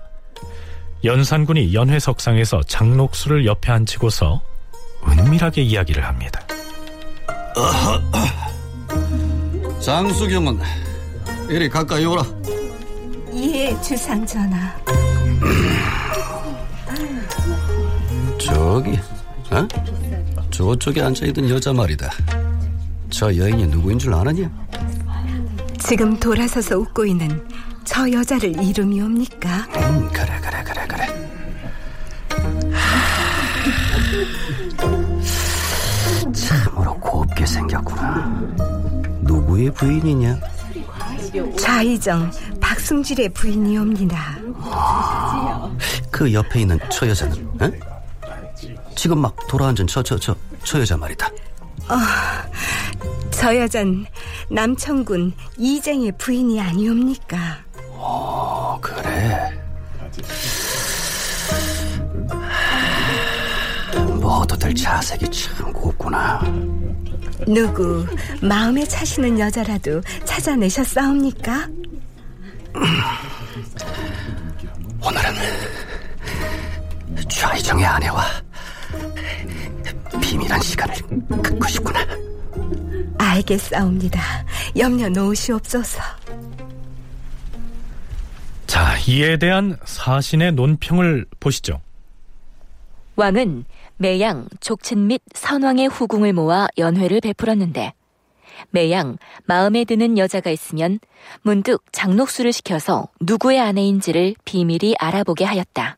S2: 연산군이 연회석상에서 장록수를 옆에 앉히고서 은밀하게 이야기를 합니다.
S5: 장수경은 이리 가까이 오라.
S4: 예, 주상 전하.
S5: 저기, 어? 저쪽에 앉아있던 여자 말이다. 저 여인이 누구인 줄 아느냐?
S4: 지금 돌아서서 웃고 있는 저 여자를 이름이 옵니까?
S5: 음, 그래, 그래, 그래, 그래. 참으로 곱게 생겼구나. 누구의 부인이냐?
S4: 좌이정 박승질의 부인이옵니다.
S5: 그 옆에 있는 저 여자는, 어? 지금 막 돌아앉은 저, 저, 저, 저 여자 말이다.
S4: 어, 저 여잔 남천군 이쟁의 부인이 아니옵니까?
S5: 어, 그래. 모두들 자색이 참 곱구나.
S4: 누구 마음에 차시는 여자라도 찾아내셨사옵니까?
S5: 오늘은 좌이정의 아내와 비밀한 시간을 갖고 싶구나.
S4: 알겠사옵니다. 염려 놓으시옵소서.
S2: 자, 이에 대한 사신의 논평을 보시죠.
S3: 왕은 매양, 족친 및 선왕의 후궁을 모아 연회를 베풀었는데 매양 마음에 드는 여자가 있으면 문득 장록수를 시켜서 누구의 아내인지를 비밀히 알아보게 하였다.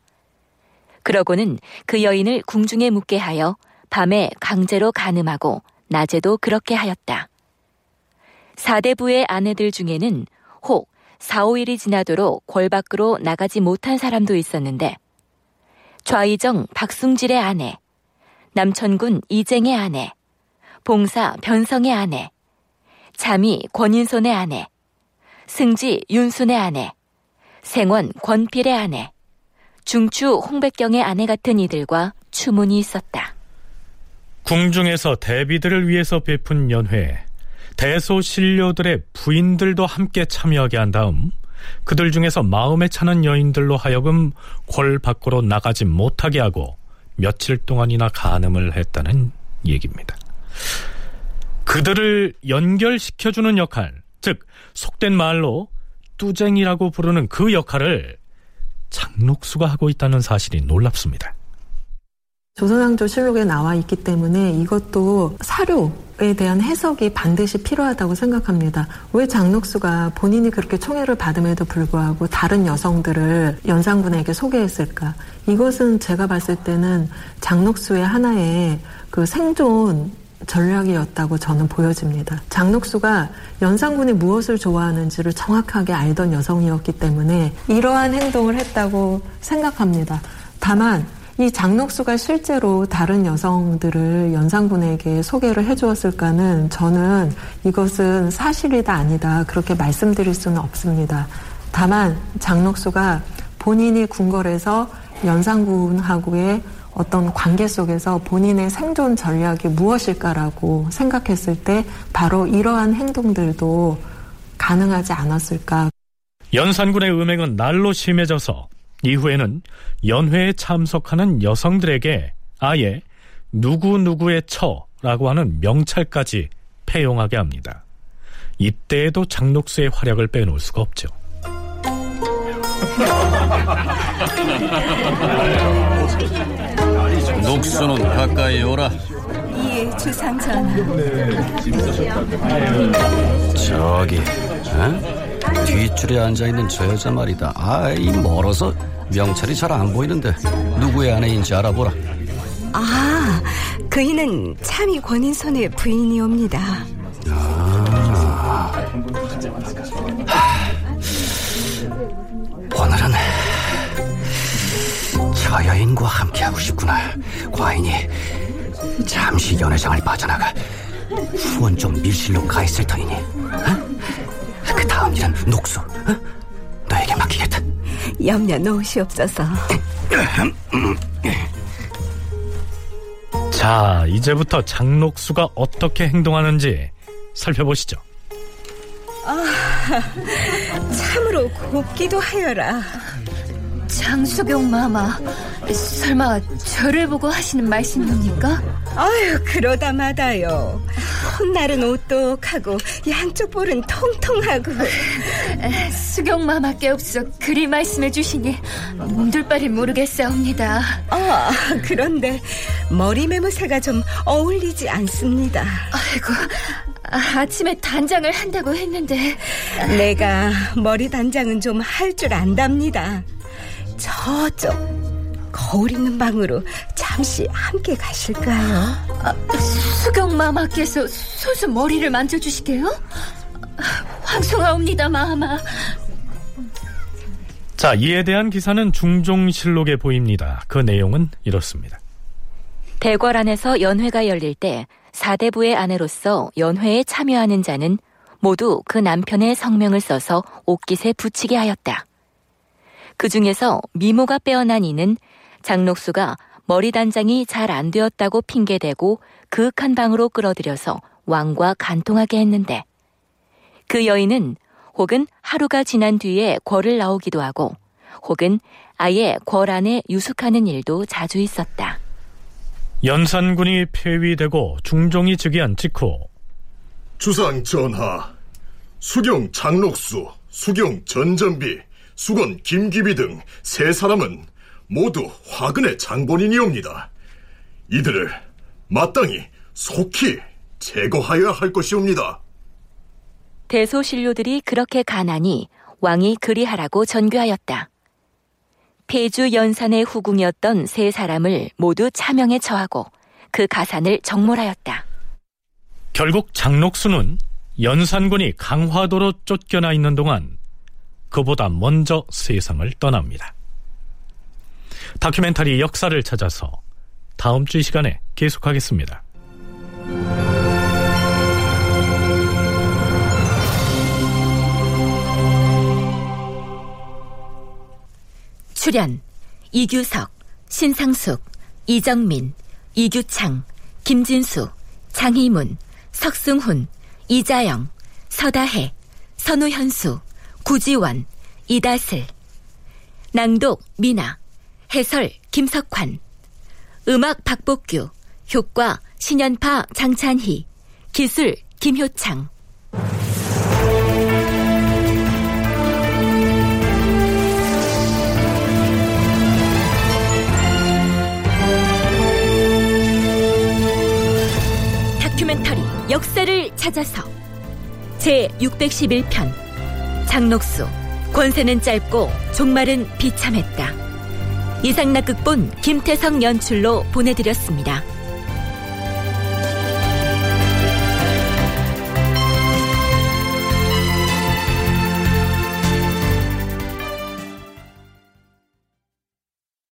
S3: 그러고는 그 여인을 궁중에 묵게 하여 밤에 강제로 가늠하고 낮에도 그렇게 하였다. 사대부의 아내들 중에는 혹 4, 5일이 지나도록 궐 밖으로 나가지 못한 사람도 있었는데 좌이정 박승질의 아내, 남천군 이쟁의 아내, 봉사 변성의 아내, 자미 권인손의 아내, 승지 윤순의 아내, 생원 권필의 아내, 중추 홍백경의 아내 같은 이들과 추문이 있었다.
S2: 궁중에서 대비들을 위해서 베푼 연회에 대소 신료들의 부인들도 함께 참여하게 한 다음 그들 중에서 마음에 차는 여인들로 하여금 궐 밖으로 나가지 못하게 하고 며칠 동안이나 간음을 했다는 얘기입니다. 그들을 연결시켜주는 역할, 즉 속된 말로 뚜쟁이라고 부르는 그 역할을 장록수가 하고 있다는 사실이 놀랍습니다.
S9: 조선왕조 실록에 나와 있기 때문에 이것도 사료에 대한 해석이 반드시 필요하다고 생각합니다. 왜 장록수가 본인이 그렇게 총애를 받음에도 불구하고 다른 여성들을 연산군에게 소개했을까? 이것은 제가 봤을 때는 장록수의 하나의 그 생존 전략이었다고 저는 보여집니다. 장록수가 연산군이 무엇을 좋아하는지를 정확하게 알던 여성이었기 때문에 이러한 행동을 했다고 생각합니다. 다만 이 장록수가 실제로 다른 여성들을 연산군에게 소개를 해주었을까는 저는 이것은 사실이다 아니다 그렇게 말씀드릴 수는 없습니다. 다만 장록수가 본인이 궁궐에서 연산군하고의 어떤 관계 속에서 본인의 생존 전략이 무엇일까라고 생각했을 때 바로 이러한 행동들도 가능하지 않았을까.
S2: 연산군의 음행은 날로 심해져서 이후에는 연회에 참석하는 여성들에게 아예 누구누구의 처라고 하는 명찰까지 폐용하게 합니다. 이때에도 장록수의 활약을 빼놓을 수가 없죠.
S5: 녹수는 가까이 오라.
S4: 예, 주상 전하.
S5: 저기, 어? 뒷줄에 앉아 있는 저 여자 말이다. 아이, 멀어서 명찰이 잘 안 보이는데 누구의 아내인지 알아보라.
S4: 아, 그이는 참이 권인선의 부인이옵니다.
S5: 아. 오늘은 저 여인과 함께하고 싶구나. 과인이 잠시 연회장을 빠져나가 후원 좀 밀실로 가 있을 터이니. 어? 그 다음 일은 녹수. 어? 너에게 맡기겠다.
S4: 염려 놓으시옵소서.
S2: 자, 이제부터 장록수가 어떻게 행동하는지 살펴보시죠.
S4: 아, 참으로 곱기도 하여라.
S11: 장수경 마마, 설마 저를 보고 하시는 말씀입니까?
S4: 아유, 그러다 마다요. 콧날은 오똑하고 양쪽 볼은 통통하고.
S11: 수경 마마께 없어 그리 말씀해 주시니 몸둘 바를 모르겠사옵니다.
S4: 아, 그런데 머리 매무새가 좀 어울리지 않습니다.
S11: 아이고, 아침에 단장을 한다고 했는데
S4: 내가 머리 단장은 좀 할 줄 안답니다. 저쪽 거울 있는 방으로 잠시 함께 가실까요?
S11: 아, 수경 마마께서 소수 머리를 만져주시게요? 황송하옵니다 마마.
S2: 자, 이에 대한 기사는 중종실록에 보입니다. 그 내용은 이렇습니다.
S3: 대궐 안에서 연회가 열릴 때 사대부의 아내로서 연회에 참여하는 자는 모두 그 남편의 성명을 써서 옷깃에 붙이게 하였다. 그 중에서 미모가 빼어난 이는 장록수가 머리 단장이 잘 안 되었다고 핑계대고 그윽한 방으로 끌어들여서 왕과 간통하게 했는데 그 여인은 혹은 하루가 지난 뒤에 궐을 나오기도 하고 혹은 아예 궐 안에 유숙하는 일도 자주 있었다.
S2: 연산군이 폐위되고 중종이 즉위한 직후
S13: 주상 전하, 수경 장록수, 수경 전전비, 수건 김기비 등 세 사람은 모두 화근의 장본인이옵니다. 이들을 마땅히 속히 제거하여야 할 것이옵니다.
S3: 대소신료들이 그렇게 가난이 왕이 그리하라고 전교하였다. 폐주 연산의 후궁이었던 세 사람을 모두 차명에 처하고 그 가산을 정몰하였다.
S2: 결국 장록수는 연산군이 강화도로 쫓겨나 있는 동안 그보다 먼저 세상을 떠납니다. 다큐멘터리 역사를 찾아서 다음 주 이 시간에 계속하겠습니다.
S14: 출연 이규석, 신상숙, 이정민, 이규창, 김진수, 장희문, 석승훈, 이자영, 서다혜, 선우현수, 구지원, 이다슬 낭독 미나 해설 김석환 음악 박복규 효과 신연파 장찬희 기술 김효창. 다큐멘터리 역사를 찾아서 제 611편 장록수 권세는 짧고 종말은 비참했다. 이상락 극본 김태성 연출로 보내드렸습니다.